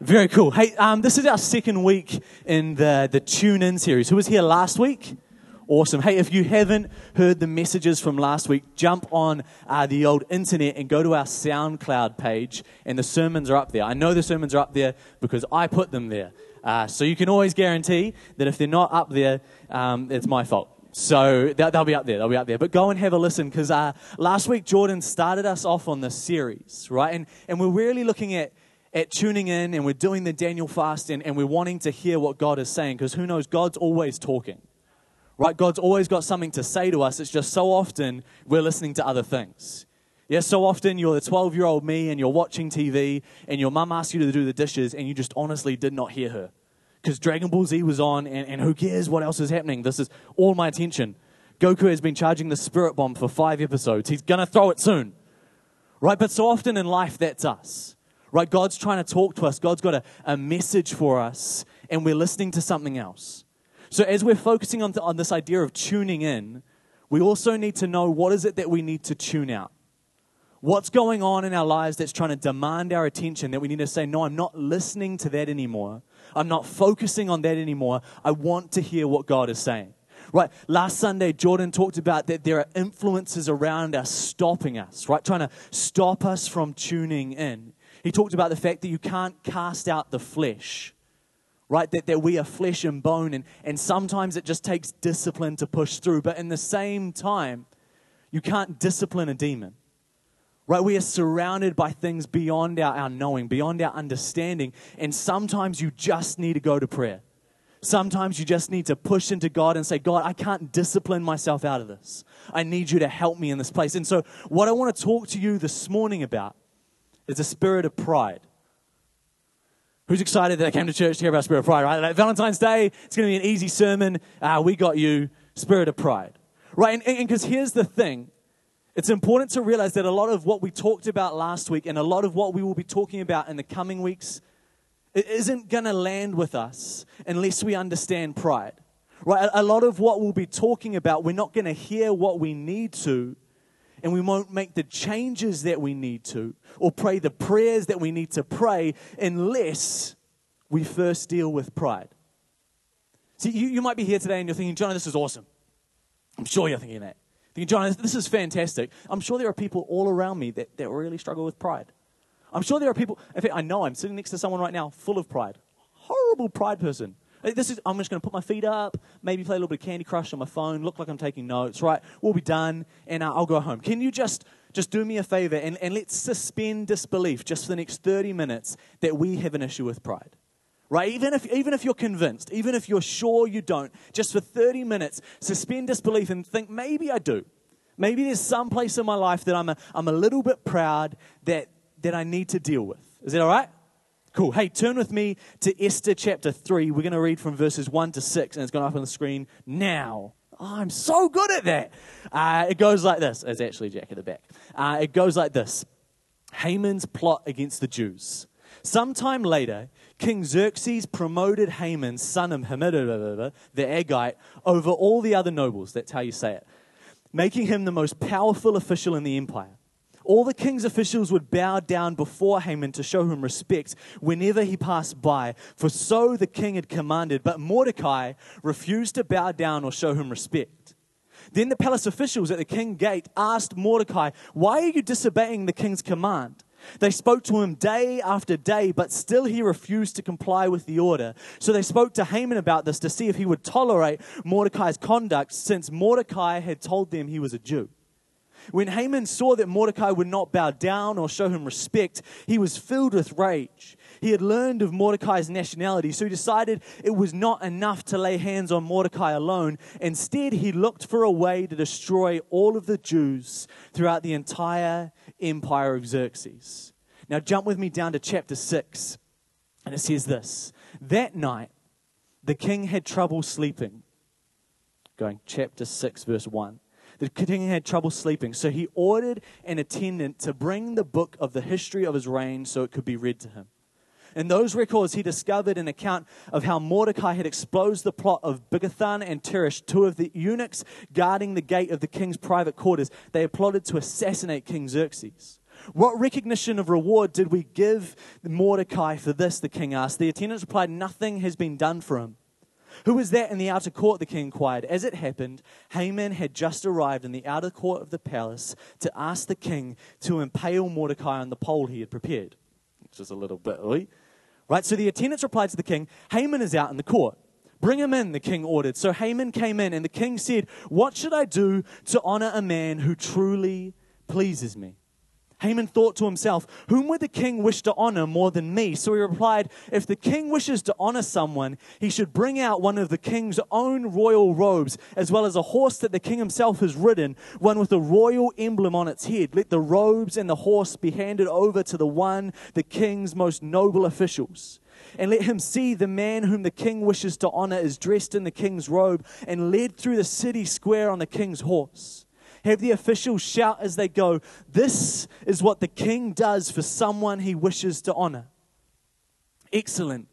Very cool. Hey, um, this is our second week in the, the Tune In series. Who was here last week? Awesome. Hey, if you haven't heard the messages from last week, jump on uh, the old internet and go to our SoundCloud page, and the sermons are up there. I know the sermons are up there because I put them there. Uh, so you can always guarantee that if they're not up there, um, it's my fault. So they'll, be up there. They'll be up there. But go and have a listen because uh, last week Jordan started us off on this series, right? And, and we're really looking at at tuning in and we're doing the Daniel fast and, and we're wanting to hear what God is saying because who knows, God's always talking. Right? God's always got something to say to us. It's just so often we're listening to other things. Yeah, so often you're the 12 year old me and you're watching TV and your mum asks you to do the dishes and you just honestly did not hear her. Because Dragon Ball Z was on and, and who cares what else is happening? This is all my attention. Goku has been charging the spirit bomb for five episodes. He's going to throw it soon. Right? But so often in life, that's us. Right? God's trying to talk to us. God's got a, a message for us, and we're listening to something else. So as we're focusing on, on this idea of tuning in, we also need to know what is it that we need to tune out. What's going on in our lives that's trying to demand our attention that we need to say, no, I'm not listening to that anymore. I'm not focusing on that anymore. I want to hear what God is saying. Right, last Sunday, Jordan talked about that there are influences around us stopping us, right? Trying to stop us from tuning in. He talked about the fact that you can't cast out the flesh, right? That, that we are flesh and bone, and, and sometimes it just takes discipline to push through. But in the same time, you can't discipline a demon, right? We are surrounded by things beyond our, our knowing, beyond our understanding, and sometimes you just need to go to prayer. Sometimes you just need to push into God and say, God, I can't discipline myself out of this. I need you to help me in this place. And so, what I want to talk to you this morning about is a spirit of pride. Who's excited that I came to church to hear about spirit of pride, right? Like Valentine's Day, it's going to be an easy sermon. Uh, we got you, spirit of pride. Right? And because here's the thing it's important to realize that a lot of what we talked about last week and a lot of what we will be talking about in the coming weeks it isn't going to land with us unless we understand pride. Right? A lot of what we'll be talking about, we're not going to hear what we need to and we won't make the changes that we need to or pray the prayers that we need to pray unless we first deal with pride. See, you, you might be here today and you're thinking, John, this is awesome. I'm sure you're thinking that. Thinking, John, this is fantastic. I'm sure there are people all around me that, that really struggle with pride. I'm sure there are people, in fact, I know I'm sitting next to someone right now full of pride. Horrible pride person. This is, I'm just going to put my feet up, maybe play a little bit of Candy Crush on my phone, look like I'm taking notes, right? We'll be done, and uh, I'll go home. Can you just, just do me a favor and, and let's suspend disbelief just for the next 30 minutes that we have an issue with pride? Right? Even if, even if you're convinced, even if you're sure you don't, just for 30 minutes, suspend disbelief and think, maybe I do. Maybe there's some place in my life that I'm a, I'm a little bit proud that, that I need to deal with. Is that all right? Cool. Hey, turn with me to Esther chapter 3. We're going to read from verses 1 to 6, and it's going up on the screen now. Oh, I'm so good at that. Uh, it goes like this. It's actually Jack at the back. Uh, it goes like this Haman's plot against the Jews. Sometime later, King Xerxes promoted Haman, son of Hammedatha, the Agagite, over all the other nobles. That's how you say it, making him the most powerful official in the empire. All the king's officials would bow down before Haman to show him respect whenever he passed by, for so the king had commanded. But Mordecai refused to bow down or show him respect. Then the palace officials at the king gate asked Mordecai, Why are you disobeying the king's command? They spoke to him day after day, but still he refused to comply with the order. So they spoke to Haman about this to see if he would tolerate Mordecai's conduct, since Mordecai had told them he was a Jew. When Haman saw that Mordecai would not bow down or show him respect, he was filled with rage. He had learned of Mordecai's nationality, so he decided it was not enough to lay hands on Mordecai alone. Instead, he looked for a way to destroy all of the Jews throughout the entire empire of Xerxes. Now, jump with me down to chapter 6, and it says this That night, the king had trouble sleeping. Going, chapter 6, verse 1. The king had trouble sleeping, so he ordered an attendant to bring the book of the history of his reign so it could be read to him. In those records, he discovered an account of how Mordecai had exposed the plot of Bigthan and Teresh, two of the eunuchs guarding the gate of the king's private quarters. They had plotted to assassinate King Xerxes. What recognition of reward did we give Mordecai for this? The king asked. The attendants replied, Nothing has been done for him. Who was that in the outer court? The king inquired. As it happened, Haman had just arrived in the outer court of the palace to ask the king to impale Mordecai on the pole he had prepared. Which is a little bit, oi. Right? So the attendants replied to the king, Haman is out in the court. Bring him in, the king ordered. So Haman came in, and the king said, What should I do to honor a man who truly pleases me? Haman thought to himself, Whom would the king wish to honor more than me? So he replied, If the king wishes to honor someone, he should bring out one of the king's own royal robes, as well as a horse that the king himself has ridden, one with a royal emblem on its head. Let the robes and the horse be handed over to the one, the king's most noble officials. And let him see the man whom the king wishes to honor is dressed in the king's robe and led through the city square on the king's horse. Have the officials shout as they go, This is what the king does for someone he wishes to honor. Excellent,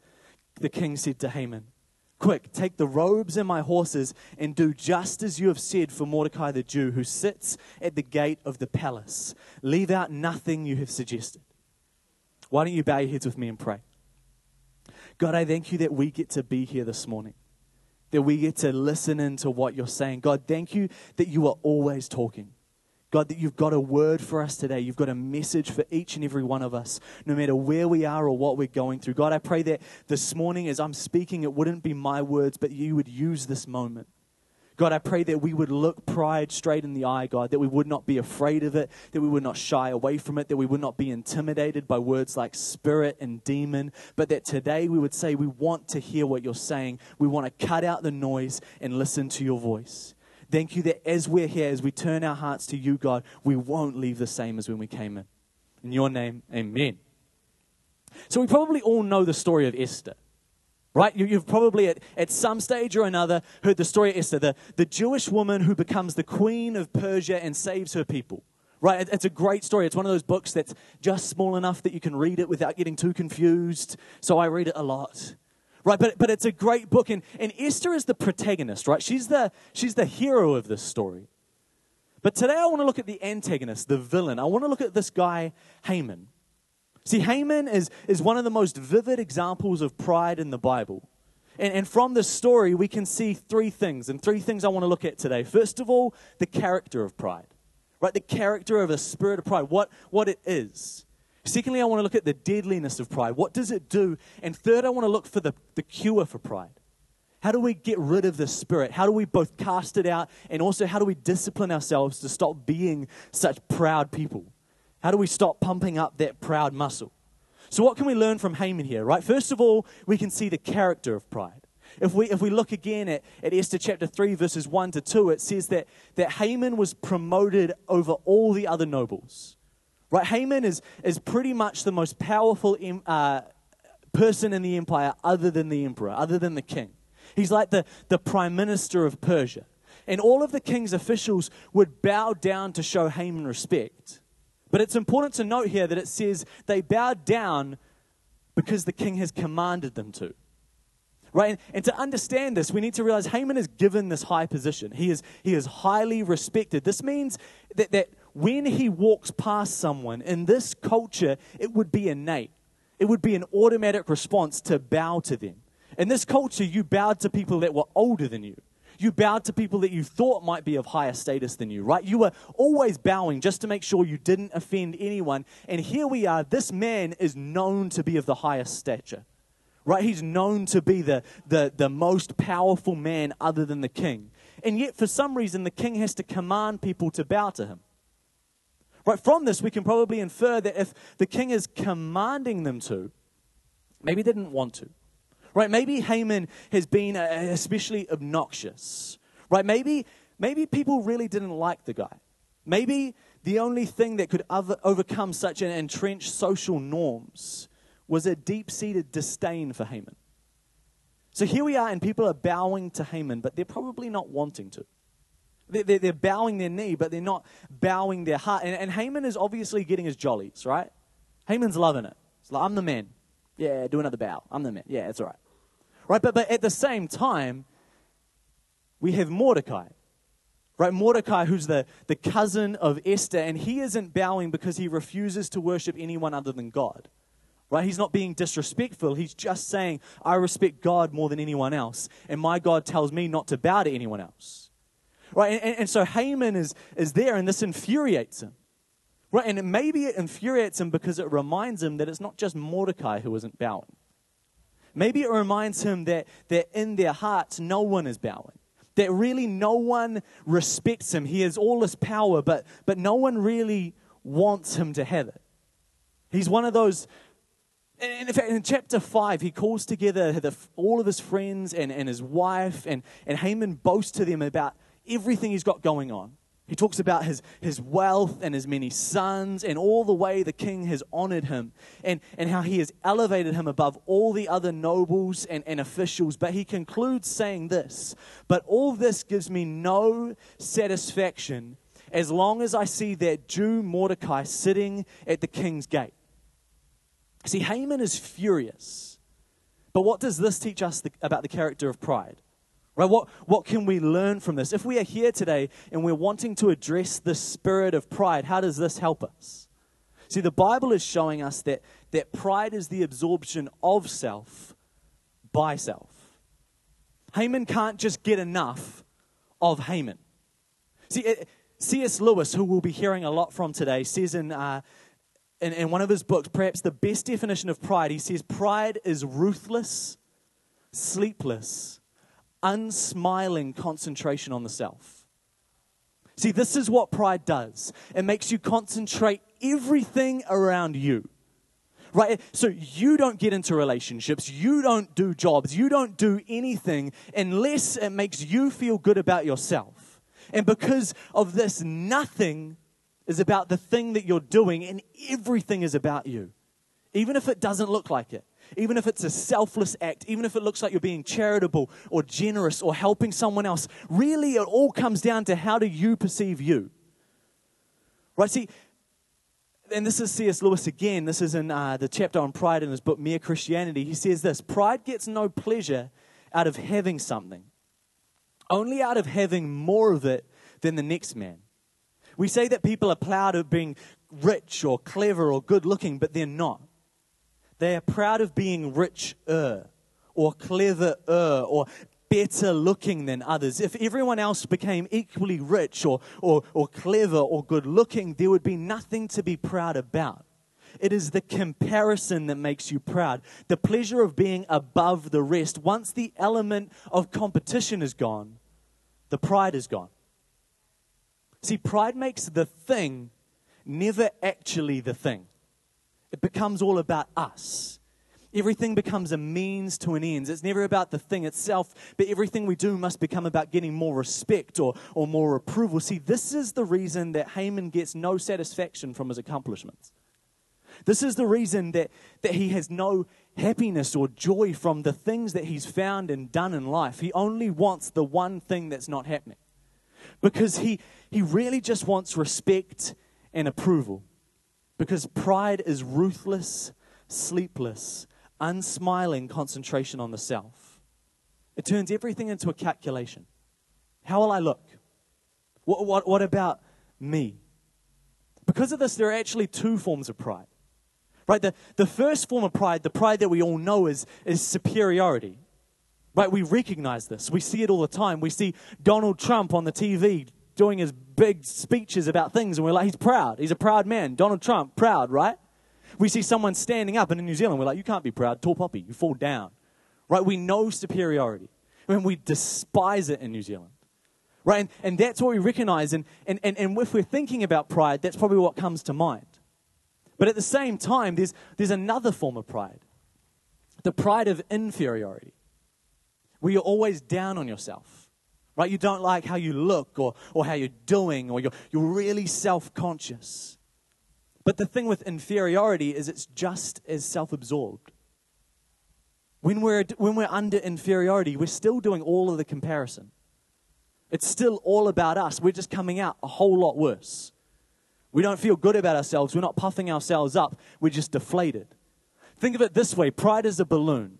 the king said to Haman. Quick, take the robes and my horses and do just as you have said for Mordecai the Jew, who sits at the gate of the palace. Leave out nothing you have suggested. Why don't you bow your heads with me and pray? God, I thank you that we get to be here this morning that we get to listen into what you're saying. God, thank you that you are always talking. God, that you've got a word for us today. You've got a message for each and every one of us, no matter where we are or what we're going through. God, I pray that this morning as I'm speaking, it wouldn't be my words, but you would use this moment God, I pray that we would look pride straight in the eye, God, that we would not be afraid of it, that we would not shy away from it, that we would not be intimidated by words like spirit and demon, but that today we would say, We want to hear what you're saying. We want to cut out the noise and listen to your voice. Thank you that as we're here, as we turn our hearts to you, God, we won't leave the same as when we came in. In your name, amen. So we probably all know the story of Esther. Right? You, have probably at, at some stage or another heard the story of Esther, the, the Jewish woman who becomes the queen of Persia and saves her people. Right? It's a great story. It's one of those books that's just small enough that you can read it without getting too confused. So I read it a lot. Right? But, but it's a great book. And, and Esther is the protagonist, right? She's the, she's the hero of this story. But today I want to look at the antagonist, the villain. I want to look at this guy, Haman. See, Haman is, is one of the most vivid examples of pride in the Bible. And, and from this story, we can see three things, and three things I want to look at today. First of all, the character of pride, right? The character of a spirit of pride, what, what it is. Secondly, I want to look at the deadliness of pride. What does it do? And third, I want to look for the, the cure for pride. How do we get rid of the spirit? How do we both cast it out and also how do we discipline ourselves to stop being such proud people? How do we stop pumping up that proud muscle? So, what can we learn from Haman here, right? First of all, we can see the character of pride. If we, if we look again at, at Esther chapter 3, verses 1 to 2, it says that, that Haman was promoted over all the other nobles. Right? Haman is, is pretty much the most powerful uh, person in the empire other than the emperor, other than the king. He's like the, the prime minister of Persia. And all of the king's officials would bow down to show Haman respect. But it's important to note here that it says they bowed down because the king has commanded them to. Right? And, to understand this, we need to realize Haman is given this high position. He is, he is highly respected. This means that, that when he walks past someone in this culture, it would be innate. It would be an automatic response to bow to them. In this culture, you bowed to people that were older than you. You bowed to people that you thought might be of higher status than you, right? You were always bowing just to make sure you didn't offend anyone. And here we are. This man is known to be of the highest stature, right? He's known to be the, the, the most powerful man other than the king. And yet, for some reason, the king has to command people to bow to him. Right, from this, we can probably infer that if the king is commanding them to, maybe they didn't want to. Right? Maybe Haman has been uh, especially obnoxious. Right? Maybe, maybe people really didn't like the guy. Maybe the only thing that could over, overcome such an entrenched social norms was a deep seated disdain for Haman. So here we are, and people are bowing to Haman, but they're probably not wanting to. They're, they're bowing their knee, but they're not bowing their heart. And, and Haman is obviously getting his jollies, right? Haman's loving it. Like, I'm the man. Yeah, do another bow. I'm the man. Yeah, it's all right. Right? But, but at the same time, we have Mordecai. Right? Mordecai, who's the, the cousin of Esther, and he isn't bowing because he refuses to worship anyone other than God. Right? He's not being disrespectful. He's just saying, I respect God more than anyone else, and my God tells me not to bow to anyone else. Right? And, and so Haman is, is there, and this infuriates him. Right? And maybe it infuriates him because it reminds him that it's not just Mordecai who isn't bowing. Maybe it reminds him that, that in their hearts, no one is bowing that really no one respects him. He has all this power, but, but no one really wants him to have it. He's one of those. In fact, in chapter 5, he calls together the, all of his friends and, and his wife, and, and Haman boasts to them about everything he's got going on. He talks about his, his wealth and his many sons and all the way the king has honored him and, and how he has elevated him above all the other nobles and, and officials. But he concludes saying this But all this gives me no satisfaction as long as I see that Jew Mordecai sitting at the king's gate. See, Haman is furious. But what does this teach us the, about the character of pride? Right? What, what can we learn from this? If we are here today and we're wanting to address the spirit of pride, how does this help us? See, the Bible is showing us that, that pride is the absorption of self by self. Haman can't just get enough of Haman. See, C.S. Lewis, who we'll be hearing a lot from today, says in, uh, in, in one of his books, perhaps the best definition of pride, he says, Pride is ruthless, sleepless, unsmiling concentration on the self. See, this is what pride does it makes you concentrate everything around you. Right? So you don't get into relationships, you don't do jobs, you don't do anything unless it makes you feel good about yourself. And because of this, nothing is about the thing that you're doing, and everything is about you, even if it doesn't look like it even if it's a selfless act, even if it looks like you're being charitable or generous or helping someone else, really it all comes down to how do you perceive you? Right? See, and this is C.S. Lewis again. This is in uh, the chapter on pride in his book, Mere Christianity. He says this Pride gets no pleasure out of having something, only out of having more of it than the next man. We say that people are proud of being rich or clever or good looking, but they're not. They are proud of being richer or cleverer or better looking than others. If everyone else became equally rich or, or, or clever or good looking, there would be nothing to be proud about. It is the comparison that makes you proud. The pleasure of being above the rest. Once the element of competition is gone, the pride is gone. See, pride makes the thing never actually the thing. It becomes all about us. Everything becomes a means to an end. It's never about the thing itself, but everything we do must become about getting more respect or, or more approval. See, this is the reason that Haman gets no satisfaction from his accomplishments. This is the reason that, that he has no happiness or joy from the things that he's found and done in life. He only wants the one thing that's not happening. Because he, he really just wants respect and approval. Because pride is ruthless, sleepless, unsmiling concentration on the self. It turns everything into a calculation. How will I look? What, what, what about me? Because of this, there are actually two forms of pride. Right? The, the first form of pride, the pride that we all know, is, is superiority. Right? We recognize this. We see it all the time. We see Donald Trump on the TV doing his big speeches about things, and we're like, he's proud. He's a proud man. Donald Trump, proud, right? We see someone standing up, and in New Zealand, we're like, you can't be proud. Tall poppy, you fall down. Right? We know superiority. and we despise it in New Zealand. Right? And, and that's what we recognize. And, and, and, and if we're thinking about pride, that's probably what comes to mind. But at the same time, there's, there's another form of pride the pride of inferiority, where you're always down on yourself right? You don't like how you look or, or how you're doing, or you're, you're really self conscious. But the thing with inferiority is it's just as self absorbed. When we're, when we're under inferiority, we're still doing all of the comparison. It's still all about us. We're just coming out a whole lot worse. We don't feel good about ourselves. We're not puffing ourselves up. We're just deflated. Think of it this way pride is a balloon,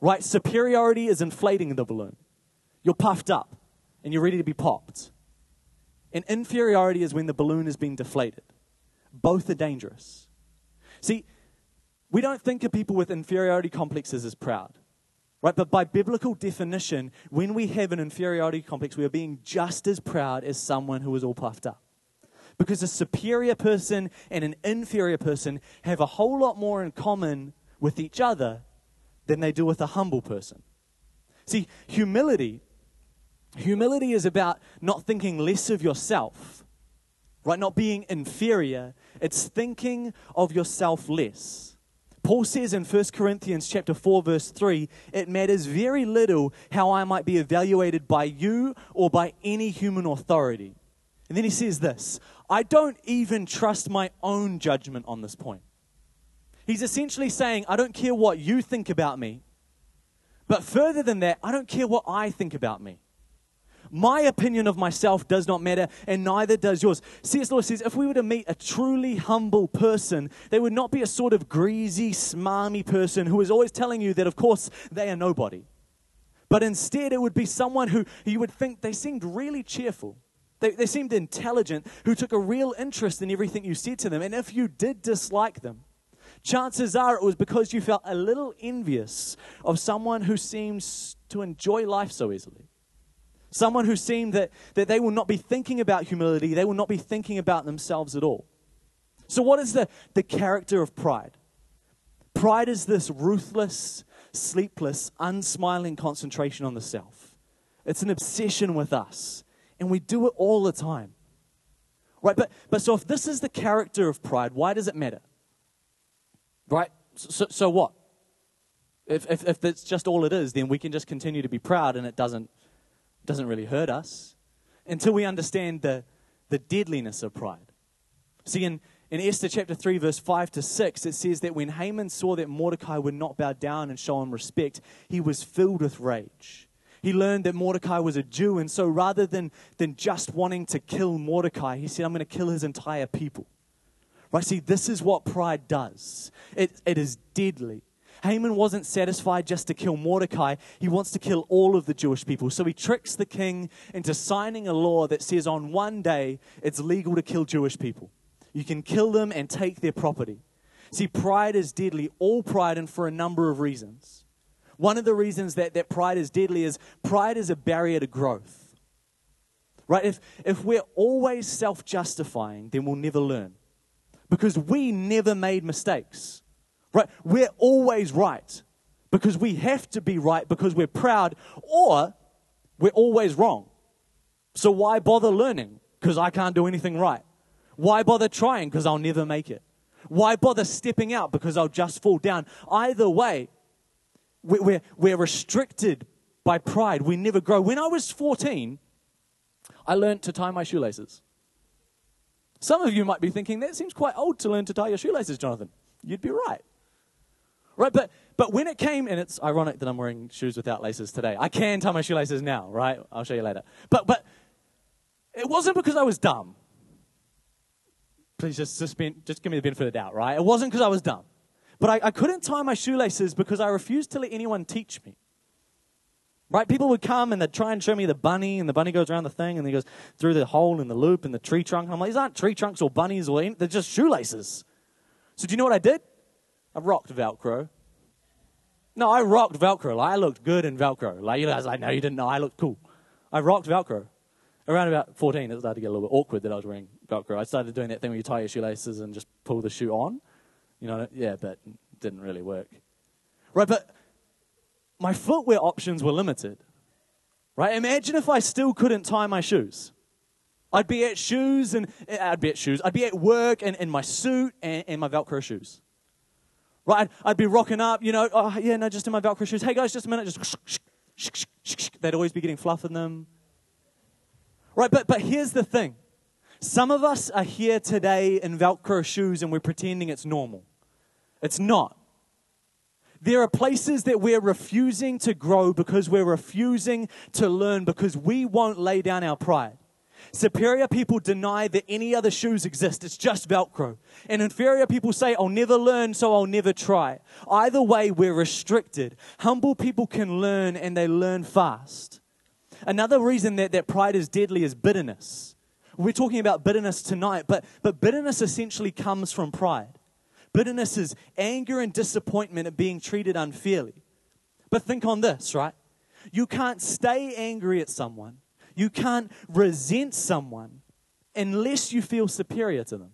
right? Superiority is inflating the balloon. You're puffed up and you're ready to be popped. And inferiority is when the balloon has been deflated. Both are dangerous. See, we don't think of people with inferiority complexes as proud. Right? But by biblical definition, when we have an inferiority complex, we are being just as proud as someone who is all puffed up. Because a superior person and an inferior person have a whole lot more in common with each other than they do with a humble person. See, humility, humility is about not thinking less of yourself, right? Not being inferior. It's thinking of yourself less. Paul says in 1 Corinthians chapter 4 verse 3, it matters very little how I might be evaluated by you or by any human authority. And then he says this, I don't even trust my own judgment on this point. He's essentially saying, I don't care what you think about me. But further than that, I don't care what I think about me. My opinion of myself does not matter, and neither does yours. C.S. Lewis says if we were to meet a truly humble person, they would not be a sort of greasy, smarmy person who is always telling you that, of course, they are nobody. But instead, it would be someone who you would think they seemed really cheerful. They, they seemed intelligent, who took a real interest in everything you said to them. And if you did dislike them, chances are it was because you felt a little envious of someone who seems to enjoy life so easily. Someone who seemed that, that they will not be thinking about humility, they will not be thinking about themselves at all. So, what is the, the character of pride? Pride is this ruthless, sleepless, unsmiling concentration on the self. It's an obsession with us, and we do it all the time. Right? But, but so, if this is the character of pride, why does it matter? Right? So, so what? If, if, if that's just all it is, then we can just continue to be proud and it doesn't doesn't really hurt us until we understand the, the deadliness of pride. See, in, in Esther chapter 3, verse 5 to 6, it says that when Haman saw that Mordecai would not bow down and show him respect, he was filled with rage. He learned that Mordecai was a Jew, and so rather than, than just wanting to kill Mordecai, he said, I'm going to kill his entire people. Right? See, this is what pride does. It, it is deadly. Haman wasn't satisfied just to kill Mordecai, he wants to kill all of the Jewish people. So he tricks the king into signing a law that says on one day it's legal to kill Jewish people. You can kill them and take their property. See, pride is deadly, all pride, and for a number of reasons. One of the reasons that, that pride is deadly is pride is a barrier to growth. Right? If, if we're always self justifying, then we'll never learn. Because we never made mistakes. Right? We're always right because we have to be right because we're proud, or we're always wrong. So why bother learning? Because I can't do anything right. Why bother trying? Because I'll never make it. Why bother stepping out? Because I'll just fall down. Either way, we're, we're restricted by pride. We never grow. When I was 14, I learned to tie my shoelaces. Some of you might be thinking, that seems quite old to learn to tie your shoelaces, Jonathan. You'd be right. Right? But, but when it came, and it's ironic that I'm wearing shoes without laces today. I can tie my shoelaces now, right? I'll show you later. But, but it wasn't because I was dumb. Please just, suspend, just give me the benefit of the doubt, right? It wasn't because I was dumb. But I, I couldn't tie my shoelaces because I refused to let anyone teach me. Right? People would come and they'd try and show me the bunny, and the bunny goes around the thing, and he goes through the hole in the loop in the tree trunk. And I'm like, these aren't tree trunks or bunnies or anything. They're just shoelaces. So do you know what I did? I rocked Velcro. No, I rocked Velcro. Like, I looked good in Velcro. Like, you guys, like, no, you didn't know. I looked cool. I rocked Velcro. Around about 14, it started to get a little bit awkward that I was wearing Velcro. I started doing that thing where you tie your shoelaces and just pull the shoe on. You know, yeah, but didn't really work. Right, but my footwear options were limited. Right? Imagine if I still couldn't tie my shoes. I'd be at shoes and I'd be at shoes. I'd be at work and in my suit and, and my Velcro shoes. Right? I'd, I'd, be rocking up, you know, oh, yeah, no, just in my Velcro shoes. Hey, guys, just a minute. Just they'd always be getting fluff in them. Right? But, but here's the thing some of us are here today in Velcro shoes and we're pretending it's normal. It's not. There are places that we're refusing to grow because we're refusing to learn because we won't lay down our pride. Superior people deny that any other shoes exist. It's just Velcro. And inferior people say, I'll never learn, so I'll never try. Either way, we're restricted. Humble people can learn and they learn fast. Another reason that, that pride is deadly is bitterness. We're talking about bitterness tonight, but, but bitterness essentially comes from pride. Bitterness is anger and disappointment at being treated unfairly. But think on this, right? You can't stay angry at someone, you can't resent someone unless you feel superior to them.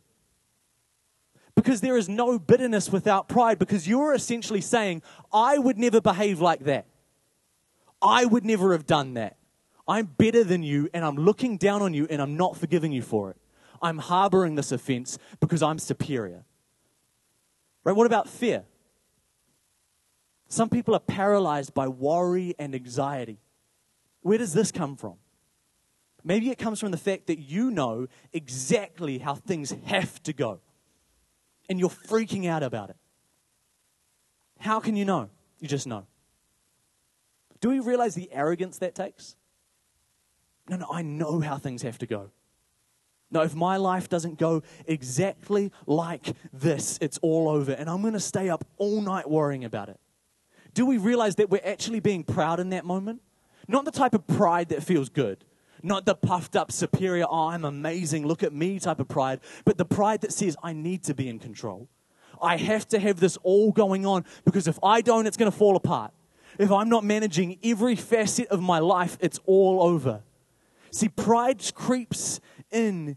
Because there is no bitterness without pride, because you're essentially saying, I would never behave like that. I would never have done that. I'm better than you, and I'm looking down on you, and I'm not forgiving you for it. I'm harboring this offense because I'm superior. Right? What about fear? Some people are paralyzed by worry and anxiety. Where does this come from? Maybe it comes from the fact that you know exactly how things have to go, and you're freaking out about it. How can you know? You just know. Do we realize the arrogance that takes? No, no, I know how things have to go. No, if my life doesn't go exactly like this, it's all over. And I'm going to stay up all night worrying about it. Do we realize that we're actually being proud in that moment? Not the type of pride that feels good, not the puffed up, superior, oh, I'm amazing, look at me type of pride, but the pride that says, I need to be in control. I have to have this all going on because if I don't, it's going to fall apart. If I'm not managing every facet of my life, it's all over. See, pride creeps in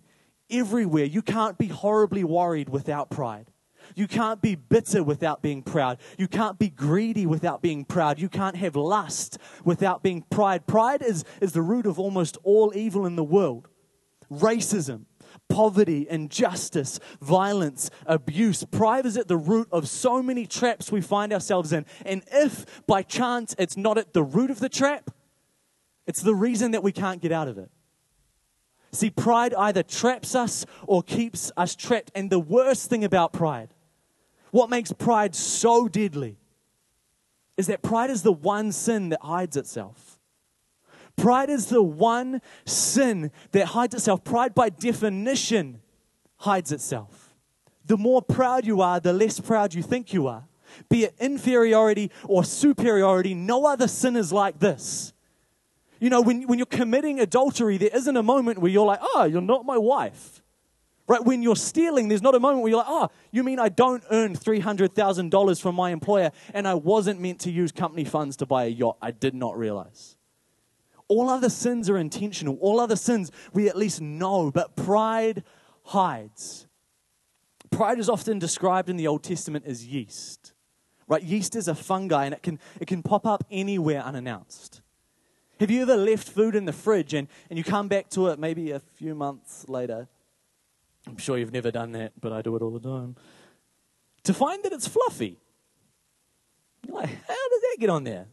everywhere. You can't be horribly worried without pride. You can't be bitter without being proud. You can't be greedy without being proud. You can't have lust without being pride. Pride is, is the root of almost all evil in the world racism, poverty, injustice, violence, abuse. Pride is at the root of so many traps we find ourselves in. And if by chance it's not at the root of the trap, it's the reason that we can't get out of it. See, pride either traps us or keeps us trapped. And the worst thing about pride, what makes pride so deadly, is that pride is the one sin that hides itself. Pride is the one sin that hides itself. Pride, by definition, hides itself. The more proud you are, the less proud you think you are. Be it inferiority or superiority, no other sin is like this. You know, when, when you're committing adultery, there isn't a moment where you're like, oh, you're not my wife. Right? When you're stealing, there's not a moment where you're like, oh, you mean I don't earn $300,000 from my employer and I wasn't meant to use company funds to buy a yacht? I did not realize. All other sins are intentional. All other sins we at least know, but pride hides. Pride is often described in the Old Testament as yeast. Right? Yeast is a fungi and it can, it can pop up anywhere unannounced. Have you ever left food in the fridge and, and you come back to it maybe a few months later? I'm sure you've never done that, but I do it all the time. To find that it's fluffy. You're like, how does that get on there?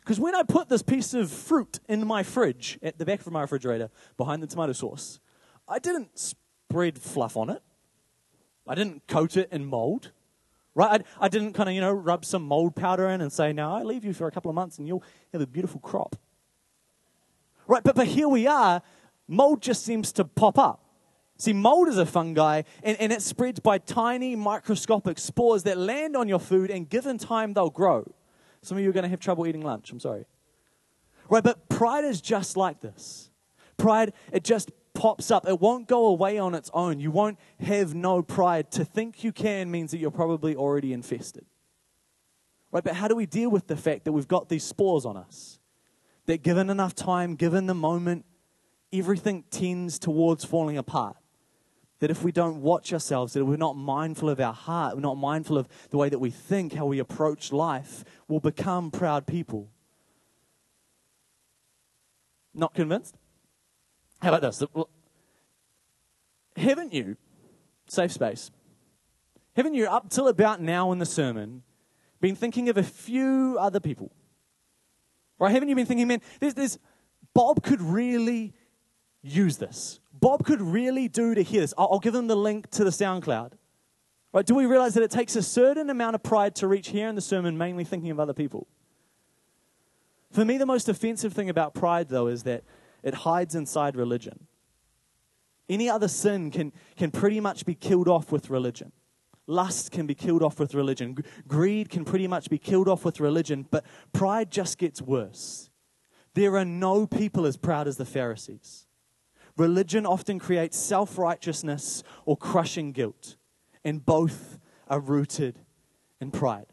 Because when I put this piece of fruit in my fridge, at the back of my refrigerator, behind the tomato sauce, I didn't spread fluff on it. I didn't coat it in mold. Right? I, I didn't kind of, you know, rub some mold powder in and say, now I leave you for a couple of months and you'll have a beautiful crop. Right, but, but here we are, mold just seems to pop up. See, mold is a fungi, and, and it spreads by tiny microscopic spores that land on your food, and given time, they'll grow. Some of you are going to have trouble eating lunch, I'm sorry. Right, but pride is just like this. Pride, it just pops up. It won't go away on its own. You won't have no pride. To think you can means that you're probably already infested. Right, but how do we deal with the fact that we've got these spores on us? that given enough time, given the moment, everything tends towards falling apart. That if we don't watch ourselves, that we're not mindful of our heart, we're not mindful of the way that we think, how we approach life, we'll become proud people. Not convinced? How about this? Haven't you, safe space, haven't you, up till about now in the sermon, been thinking of a few other people Right? Haven't you been thinking, man, there's, there's, Bob could really use this. Bob could really do to hear this. I'll, give him the link to the SoundCloud. Right? Do we realize that it takes a certain amount of pride to reach here in the sermon, mainly thinking of other people? For me, the most offensive thing about pride, though, is that it hides inside religion. Any other sin can, can pretty much be killed off with religion. Lust can be killed off with religion. G- greed can pretty much be killed off with religion, but pride just gets worse. There are no people as proud as the Pharisees. Religion often creates self righteousness or crushing guilt, and both are rooted in pride.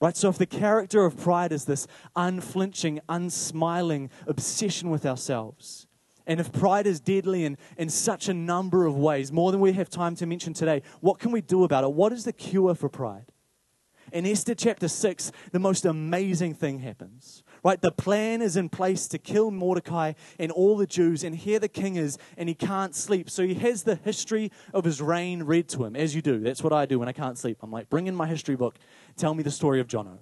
Right? So, if the character of pride is this unflinching, unsmiling obsession with ourselves, and if pride is deadly in, in such a number of ways, more than we have time to mention today, what can we do about it? What is the cure for pride? In Esther chapter 6, the most amazing thing happens. Right? The plan is in place to kill Mordecai and all the Jews, and here the king is, and he can't sleep. So he has the history of his reign read to him, as you do. That's what I do when I can't sleep. I'm like, bring in my history book, tell me the story of Jono.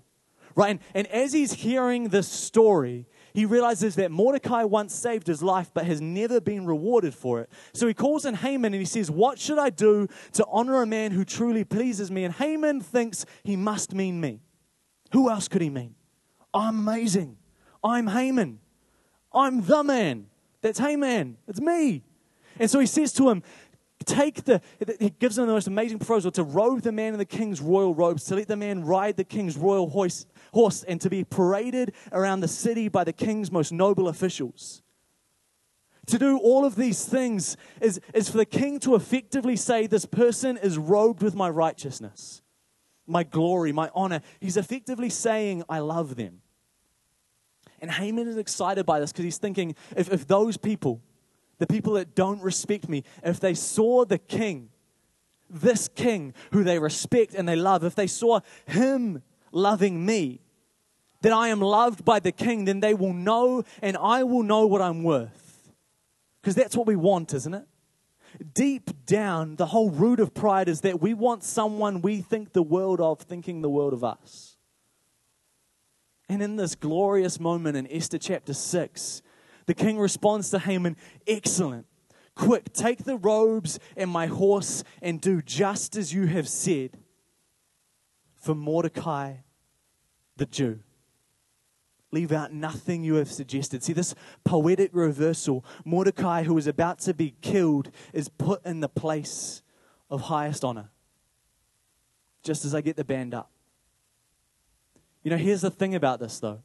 Right? And, and as he's hearing this story, he realizes that Mordecai once saved his life but has never been rewarded for it. So he calls in Haman and he says, What should I do to honor a man who truly pleases me? And Haman thinks he must mean me. Who else could he mean? I'm amazing. I'm Haman. I'm the man. That's Haman. It's me. And so he says to him, Take the, he gives him the most amazing proposal to robe the man in the king's royal robes, to let the man ride the king's royal horse, horse, and to be paraded around the city by the king's most noble officials. To do all of these things is, is for the king to effectively say, This person is robed with my righteousness, my glory, my honor. He's effectively saying, I love them. And Haman is excited by this because he's thinking, if, if those people, the people that don't respect me, if they saw the king, this king who they respect and they love, if they saw him loving me, that I am loved by the king, then they will know and I will know what I'm worth. Because that's what we want, isn't it? Deep down, the whole root of pride is that we want someone we think the world of thinking the world of us. And in this glorious moment in Esther chapter 6, the king responds to Haman, Excellent. Quick, take the robes and my horse and do just as you have said for Mordecai the Jew. Leave out nothing you have suggested. See, this poetic reversal Mordecai, who is about to be killed, is put in the place of highest honor. Just as I get the band up. You know, here's the thing about this, though.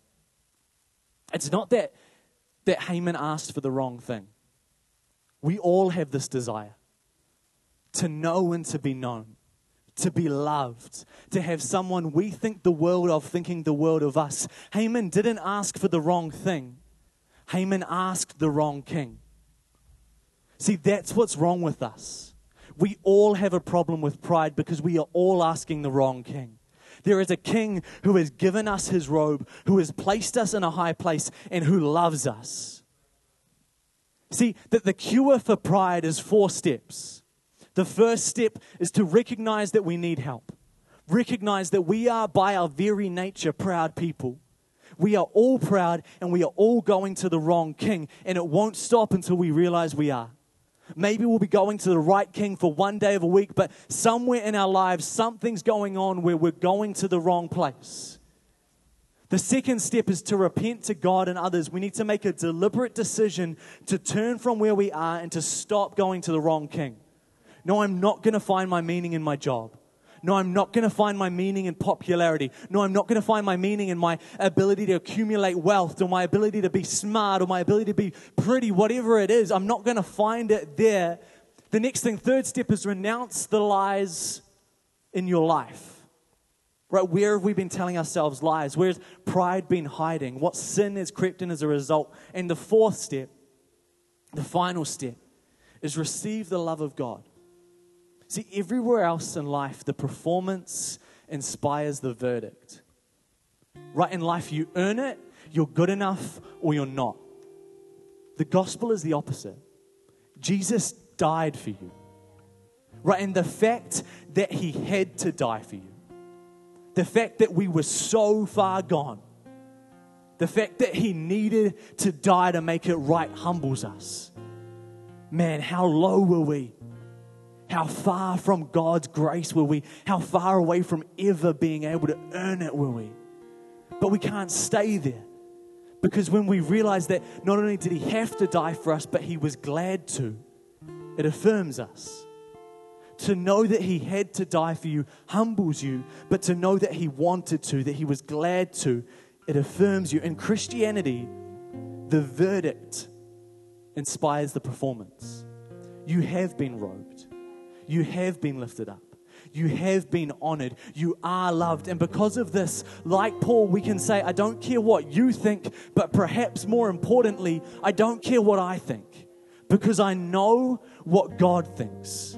It's not that that Haman asked for the wrong thing. We all have this desire to know and to be known, to be loved, to have someone we think the world of thinking the world of us. Haman didn't ask for the wrong thing, Haman asked the wrong king. See, that's what's wrong with us. We all have a problem with pride because we are all asking the wrong king. There is a king who has given us his robe, who has placed us in a high place, and who loves us. See, that the cure for pride is four steps. The first step is to recognize that we need help, recognize that we are, by our very nature, proud people. We are all proud and we are all going to the wrong king, and it won't stop until we realize we are. Maybe we'll be going to the right king for one day of a week, but somewhere in our lives, something's going on where we're going to the wrong place. The second step is to repent to God and others. We need to make a deliberate decision to turn from where we are and to stop going to the wrong king. No, I'm not going to find my meaning in my job. No, I'm not going to find my meaning in popularity. No, I'm not going to find my meaning in my ability to accumulate wealth or my ability to be smart or my ability to be pretty, whatever it is. I'm not going to find it there. The next thing, third step, is renounce the lies in your life. Right? Where have we been telling ourselves lies? Where's pride been hiding? What sin has crept in as a result? And the fourth step, the final step, is receive the love of God. See, everywhere else in life, the performance inspires the verdict. Right in life, you earn it, you're good enough, or you're not. The gospel is the opposite. Jesus died for you. Right? And the fact that he had to die for you, the fact that we were so far gone, the fact that he needed to die to make it right humbles us. Man, how low were we? How far from God's grace were we? How far away from ever being able to earn it were we? But we can't stay there. Because when we realize that not only did He have to die for us, but He was glad to, it affirms us. To know that He had to die for you humbles you, but to know that He wanted to, that He was glad to, it affirms you. In Christianity, the verdict inspires the performance. You have been robed, you have been lifted up. You have been honored. You are loved. And because of this, like Paul, we can say, I don't care what you think, but perhaps more importantly, I don't care what I think because I know what God thinks.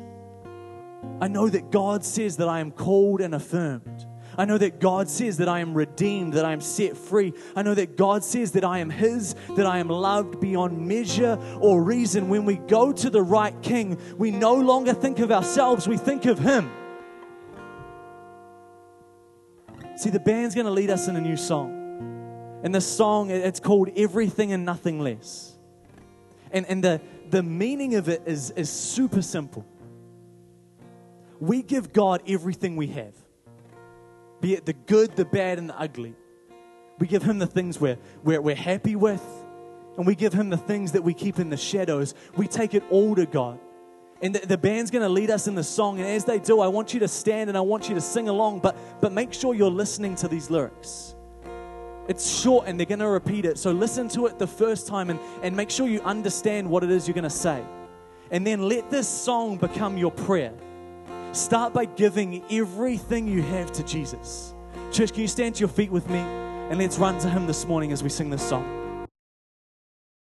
I know that God says that I am called and affirmed. I know that God says that I am redeemed, that I am set free. I know that God says that I am His, that I am loved beyond measure or reason. When we go to the right King, we no longer think of ourselves, we think of Him. See, the band's going to lead us in a new song. And the song, it's called Everything and Nothing Less. And, and the, the meaning of it is, is super simple. We give God everything we have be it the good, the bad, and the ugly. We give Him the things we're, we're, we're happy with, and we give Him the things that we keep in the shadows. We take it all to God. And the, the band's going to lead us in the song. And as they do, I want you to stand and I want you to sing along, but, but make sure you're listening to these lyrics. It's short and they're going to repeat it. So listen to it the first time and, and make sure you understand what it is you're going to say. And then let this song become your prayer. Start by giving everything you have to Jesus. Church, can you stand to your feet with me? And let's run to Him this morning as we sing this song.